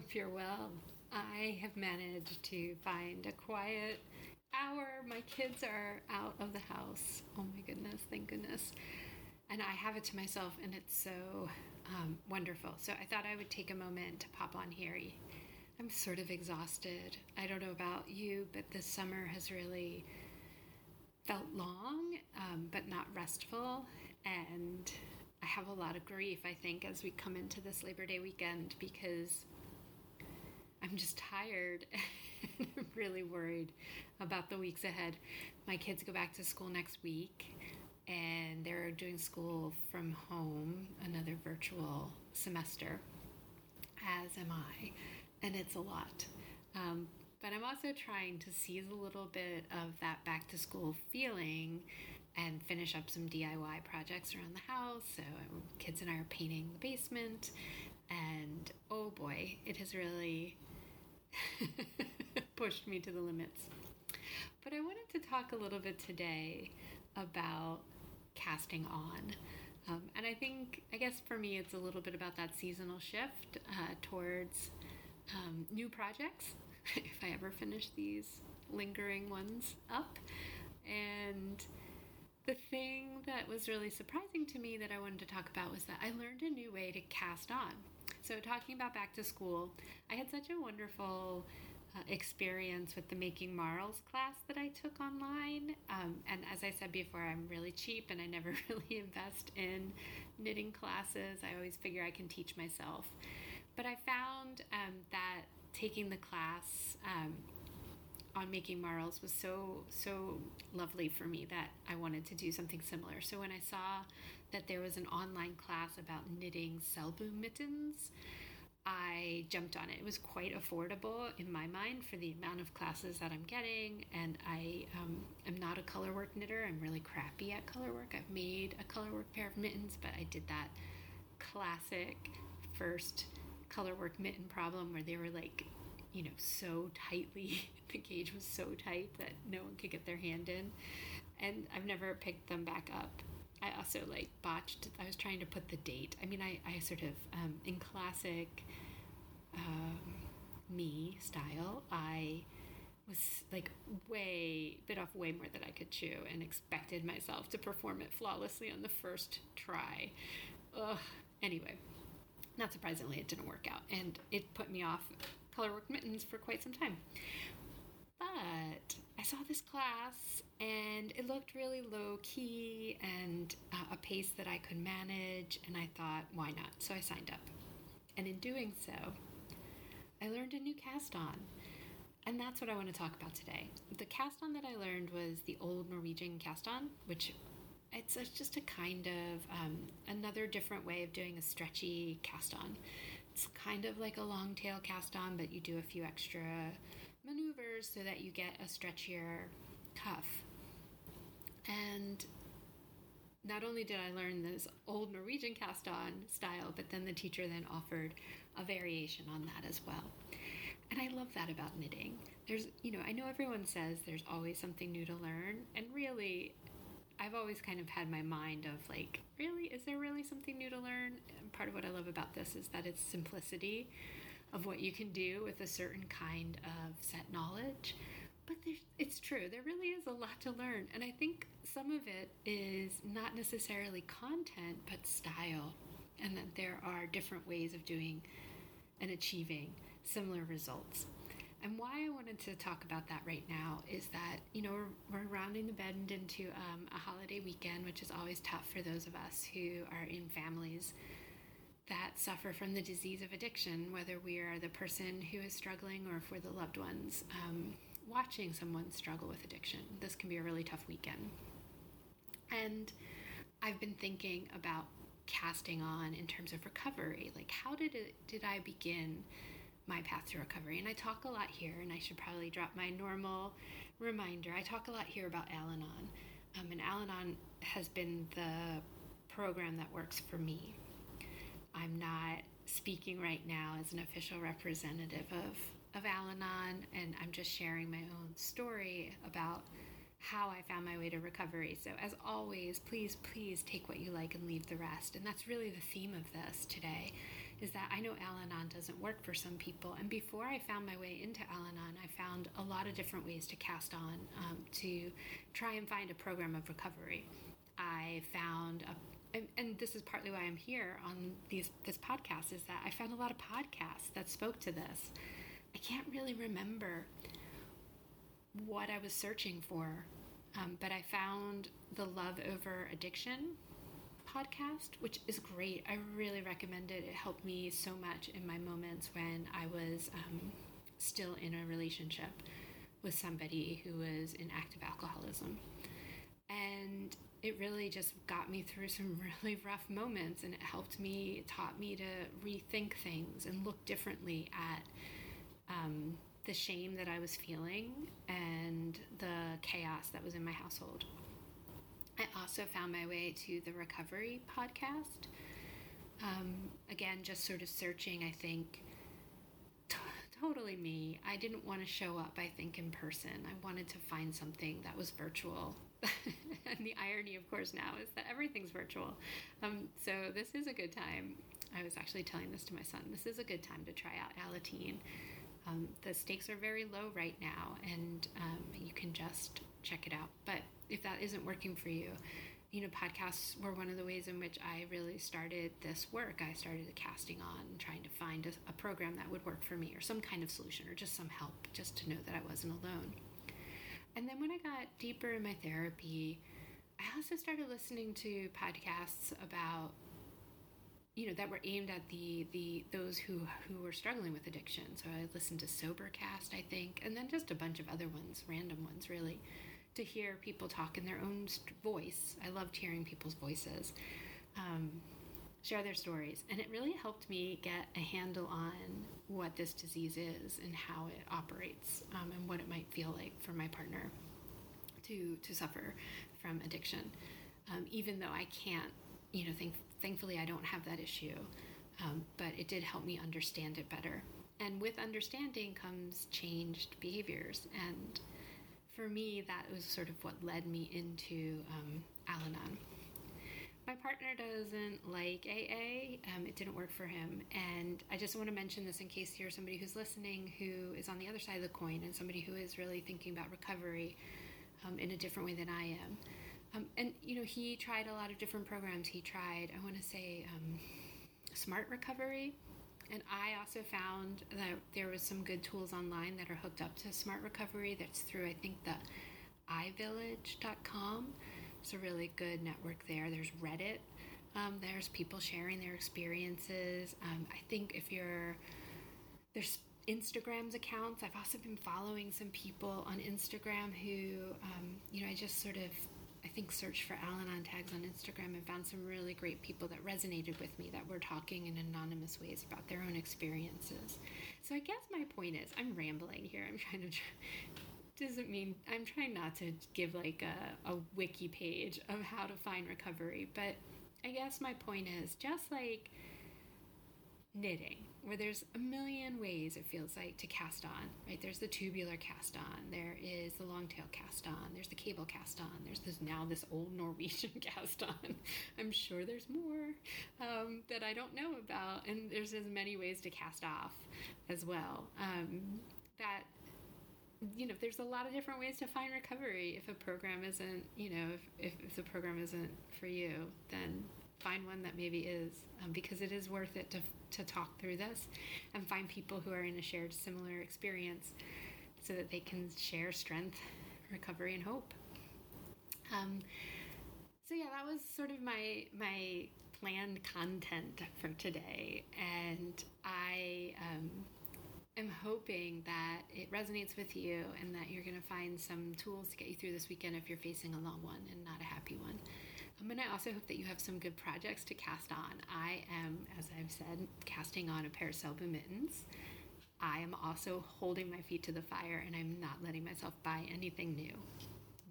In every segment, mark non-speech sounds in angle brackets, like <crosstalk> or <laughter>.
hope you're well. I have managed to find a quiet hour. My kids are out of the house. Oh my goodness, thank goodness. And I have it to myself, and it's so um, wonderful. So I thought I would take a moment to pop on here. I'm sort of exhausted. I don't know about you, but this summer has really felt long, um, but not restful. And I have a lot of grief, I think, as we come into this Labor Day weekend because I'm just tired <laughs> and really worried about the weeks ahead. My kids go back to school next week and they're doing school from home, another virtual semester, as am I, and it's a lot. Um, but I'm also trying to seize a little bit of that back to school feeling and finish up some DIY projects around the house. So, kids and I are painting the basement, and oh boy, it has really <laughs> pushed me to the limits. But I wanted to talk a little bit today about casting on. Um, and I think, I guess for me, it's a little bit about that seasonal shift uh, towards um, new projects <laughs> if I ever finish these lingering ones up. And the thing that was really surprising to me that I wanted to talk about was that I learned a new way to cast on. So, talking about back to school, I had such a wonderful uh, experience with the Making Marls class that I took online. Um, and as I said before, I'm really cheap and I never <laughs> really invest in knitting classes. I always figure I can teach myself. But I found um, that taking the class um, on making marls was so so lovely for me that I wanted to do something similar. So when I saw that there was an online class about knitting Selbu mittens, I jumped on it. It was quite affordable in my mind for the amount of classes that I'm getting, and I um, am not a colorwork knitter. I'm really crappy at colorwork. I've made a colorwork pair of mittens, but I did that classic first colorwork mitten problem where they were like, you know, so tightly, <laughs> the gauge was so tight that no one could get their hand in. And I've never picked them back up. I also like botched, I was trying to put the date. I mean, I, I sort of, um, in classic um, me style, I was like way bit off way more than I could chew and expected myself to perform it flawlessly on the first try. Ugh. Anyway, not surprisingly, it didn't work out, and it put me off colorwork mittens for quite some time. But I saw this class and it looked really low key and uh, a pace that I could manage, and I thought, why not? So I signed up. And in doing so, I learned a new cast on. And that's what I want to talk about today. The cast on that I learned was the old Norwegian cast on, which it's just a kind of um, another different way of doing a stretchy cast on. Kind of like a long tail cast on, but you do a few extra maneuvers so that you get a stretchier cuff. And not only did I learn this old Norwegian cast on style, but then the teacher then offered a variation on that as well. And I love that about knitting. There's, you know, I know everyone says there's always something new to learn, and really, I've always kind of had my mind of like, really, is there really something new to learn? And part of what I love about this is that it's simplicity of what you can do with a certain kind of set knowledge. But it's true, there really is a lot to learn. And I think some of it is not necessarily content, but style. And that there are different ways of doing and achieving similar results. And why I wanted to talk about that right now is that, you know, we're, we're rounding the bend into um, a holiday weekend, which is always tough for those of us who are in families that suffer from the disease of addiction, whether we are the person who is struggling or if we're the loved ones um, watching someone struggle with addiction. This can be a really tough weekend. And I've been thinking about casting on in terms of recovery. Like, how did it, did I begin? My path to recovery. And I talk a lot here, and I should probably drop my normal reminder. I talk a lot here about Al Anon. Um, and Al Anon has been the program that works for me. I'm not speaking right now as an official representative of, of Al Anon, and I'm just sharing my own story about how I found my way to recovery. So, as always, please, please take what you like and leave the rest. And that's really the theme of this today is that I know Al Anon doesn't work for some people. And before I found my way into Al Anon, I found a lot of different ways to cast on um, to try and find a program of recovery. I found a and, this is partly why I'm here on these this podcast is that I found a lot of podcasts that spoke to this. I can't really remember what I was searching for, um, but I found the Love Over Addiction podcast, which is great. I really recommend it. It helped me so much in my moments when I was um, still in a relationship with somebody who was in active alcoholism. And it really just got me through <laughs> some really rough moments and it helped me, taught me to rethink things and look differently at um, the shame that I was feeling and the chaos that was in my household. I also found my way to the Recovery podcast. Um, again, just sort of searching, I think, t- totally me. I didn't want to show up, I think, in person. I wanted to find something that was virtual. <laughs> and the irony, of course, now is that everything's virtual. Um, so this is a good time. I was actually telling this to my son. This is a good time to try out Alateen. Um, the stakes are very low right now, and um, you can just check it out. But if that isn't working for you, you know, podcasts were one of the ways in which I really started this work. I started casting on, trying to find a, a, program that would work for me, or some kind of solution, or just some help, just to know that I wasn't alone. And then when I got deeper in my therapy, I also started listening to podcasts about you know that were aimed at the the those who who were struggling with addiction so i listened to sobercast i think and then just a bunch of other ones random ones really to hear people talk in their own voice. I loved hearing people's voices, um, share their stories, and it really helped me get a handle on what this disease is and how it operates, um, and what it might feel like for my partner to to suffer from addiction. Um, even though I can't, you know, think, thankfully I don't have that issue, um, but it did help me understand it better. And with understanding comes changed behaviors and for me, that was sort of what led me into um, Al Anon. My partner doesn't like AA. Um, it didn't work for him. And I just want to mention this in case you're somebody who's listening who is on the other side of the coin and somebody who is really thinking about recovery um, in a different way than I am. Um, and, you know, he tried a lot of different programs. He tried, I want to say, um, Smart Recovery, and I also found that there was some good tools online that are hooked up to Smart Recovery. That's through I think the iVillage.com. It's a really good network there. There's Reddit. Um, there's people sharing their experiences. Um, I think if you're there's Instagram's accounts. I've also been following some people on Instagram who, um, you know, I just sort of I think, searched for Al Anon tags on Instagram and found some really great people that resonated with me that were talking in anonymous ways about their own experiences. So I guess my point is, I'm rambling here. I'm trying to. doesn't mean I'm trying not to give like a, a wiki page of how to find recovery, but I guess my point is just like knitting, where there's a million ways it feels like to cast on, right? There's the tubular cast on, there is the long tail cast on, there's the cable cast on, there's this now this old <laughs> Norwegian cast on. I'm sure there's more um, that I don't know about, and there's as many ways to cast off as well. Um, that you know, there's a lot of different ways to find recovery. If a program isn't, you know, if, if, if the program isn't for you, then find one that maybe is um, because it is worth it to, to talk through this and find people who are in a shared similar experience so that they can share strength recovery and hope. Um, so yeah that was sort of my my planned content for today. And i um, am hoping that it resonates with you and that you're going to find some tools to get you through this weekend if you're facing a long one and not a happy one um, and I also hope that you have some good projects to cast on. I am, as I've said, casting on a pair of Selbu mittens. I am also holding my feet to the fire and I'm not letting myself buy anything new.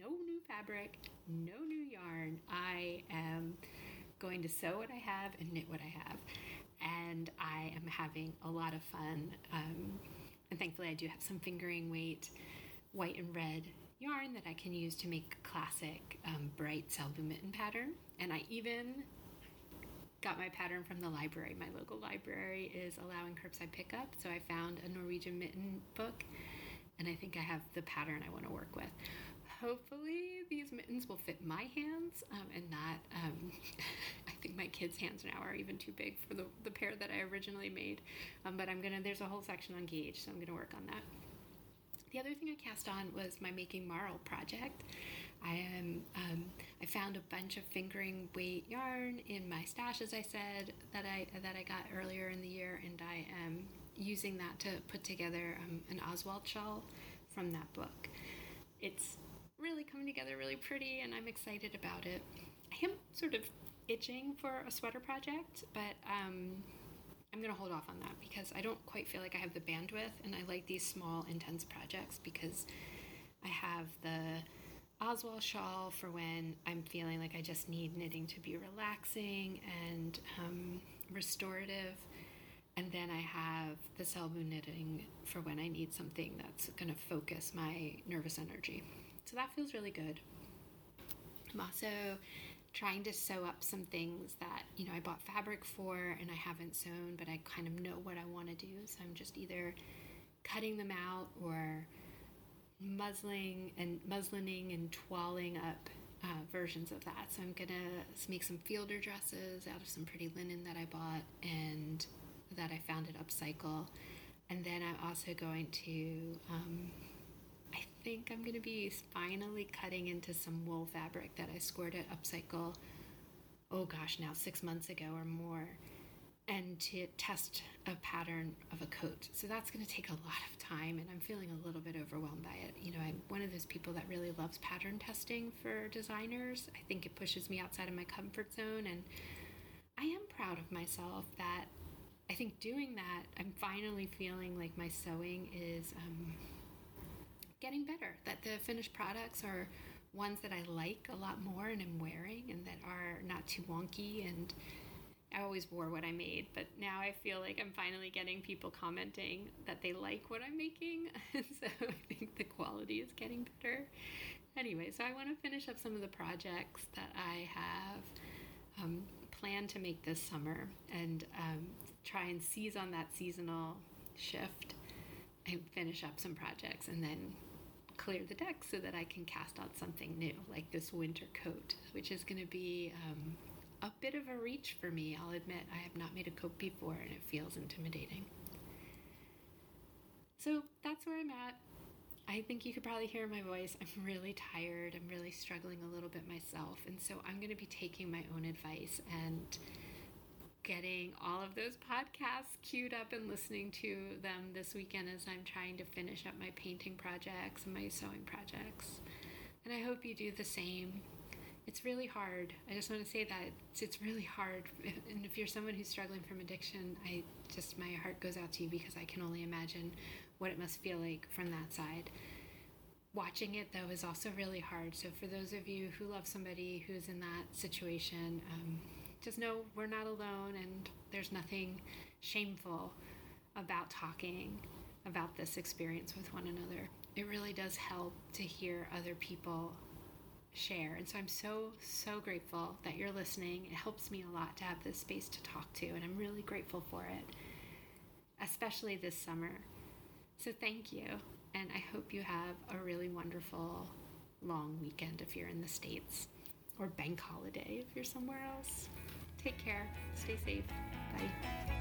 No new fabric, no new yarn. I am going to sew what I have and knit what I have. And I am having a lot of fun. Um, and thankfully, I do have some fingering weight, white and red yarn that I can use to make a classic um, bright Selbu mitten pattern. And I even got my pattern from the library. My local library is allowing curbside pickup, so I found a Norwegian mitten book, and I think I have the pattern I want to work with. Hopefully, these mittens will fit my hands um, and not. Um, <laughs> I think my kids' hands now are even too big for the, the pair that I originally made. Um, but I'm gonna. There's a whole section on gauge, so I'm gonna work on that. The other thing I cast on was my making marl project. I am um, I found a bunch of fingering weight yarn in my stash, as I said that I that I got earlier in the year, and I am using that to put together um, an Oswald shawl from that book. It's really coming together really pretty, and I'm excited about it. I am sort of itching for a sweater project, but um, I'm going to hold off on that because I don't quite feel like I have the bandwidth, and I like these small, intense projects because I have the Oswald shawl for when I'm feeling like I just need knitting to be relaxing and um, restorative. And then I have the Selbu knitting for when I need something that's going to focus my nervous energy. So that feels really good. I'm also trying to sew up some things that, you know, I bought fabric for and I haven't sewn, but I kind of know what I want to do. So I'm just either cutting them out or muslin and muslining and twalling up uh, versions of that. So I'm gonna make some fielder dresses out of some pretty linen that I bought and that I found at Upcycle. And then I'm also going to, um, think I'm gonna be finally cutting into some wool fabric that I scored at Upcycle. Oh gosh, now six months ago or more and to test a pattern of a coat. So that's going to take a lot of time, and I'm feeling a little bit overwhelmed by it. You know, I'm one of those people that really loves pattern testing for designers. I think it pushes me outside of my comfort zone, and I am proud of myself that I think doing that, I'm finally feeling like my sewing is um, getting better, that the finished products are ones that I like a lot more and I'm wearing, and that are not too wonky and I always wore what I made, but now I feel like I'm finally getting people commenting that they like what I'm making. <laughs> so I think the quality is getting better. Anyway, so I want to finish up some of the projects that I have um, planned to make this summer and um, try and seize on that seasonal shift and finish up some projects and then clear the deck so that I can cast out something new, like this winter coat, which is going to be. Um, a bit of a reach for me, I'll admit. I have not made a coat before and it feels intimidating. So that's where I'm at. I think you could probably hear my voice. I'm really tired. I'm really struggling a little bit myself. And so I'm going to be taking my own advice and getting all of those podcasts queued up and listening to them this weekend as I'm trying to finish up my painting projects and my sewing projects. And I hope you do the same it's really hard. I just want to say that it's, it's really hard. <laughs> And if you're someone who's struggling from addiction, I just, my heart goes out to you because I can only imagine what it must feel like from that side. Watching it, though, is also really hard. So, for those of you who love somebody who's in that situation, um, just know we're not alone and there's nothing shameful about talking about this experience with one another. It really does help to hear other people share. And so I'm so, so grateful that you're listening. It helps me a lot to have this space to talk to, and I'm really grateful for it, especially this summer. So thank you, and I hope you have a really wonderful long weekend if you're in the States, or bank holiday if you're somewhere else. Take care, stay safe. Bye.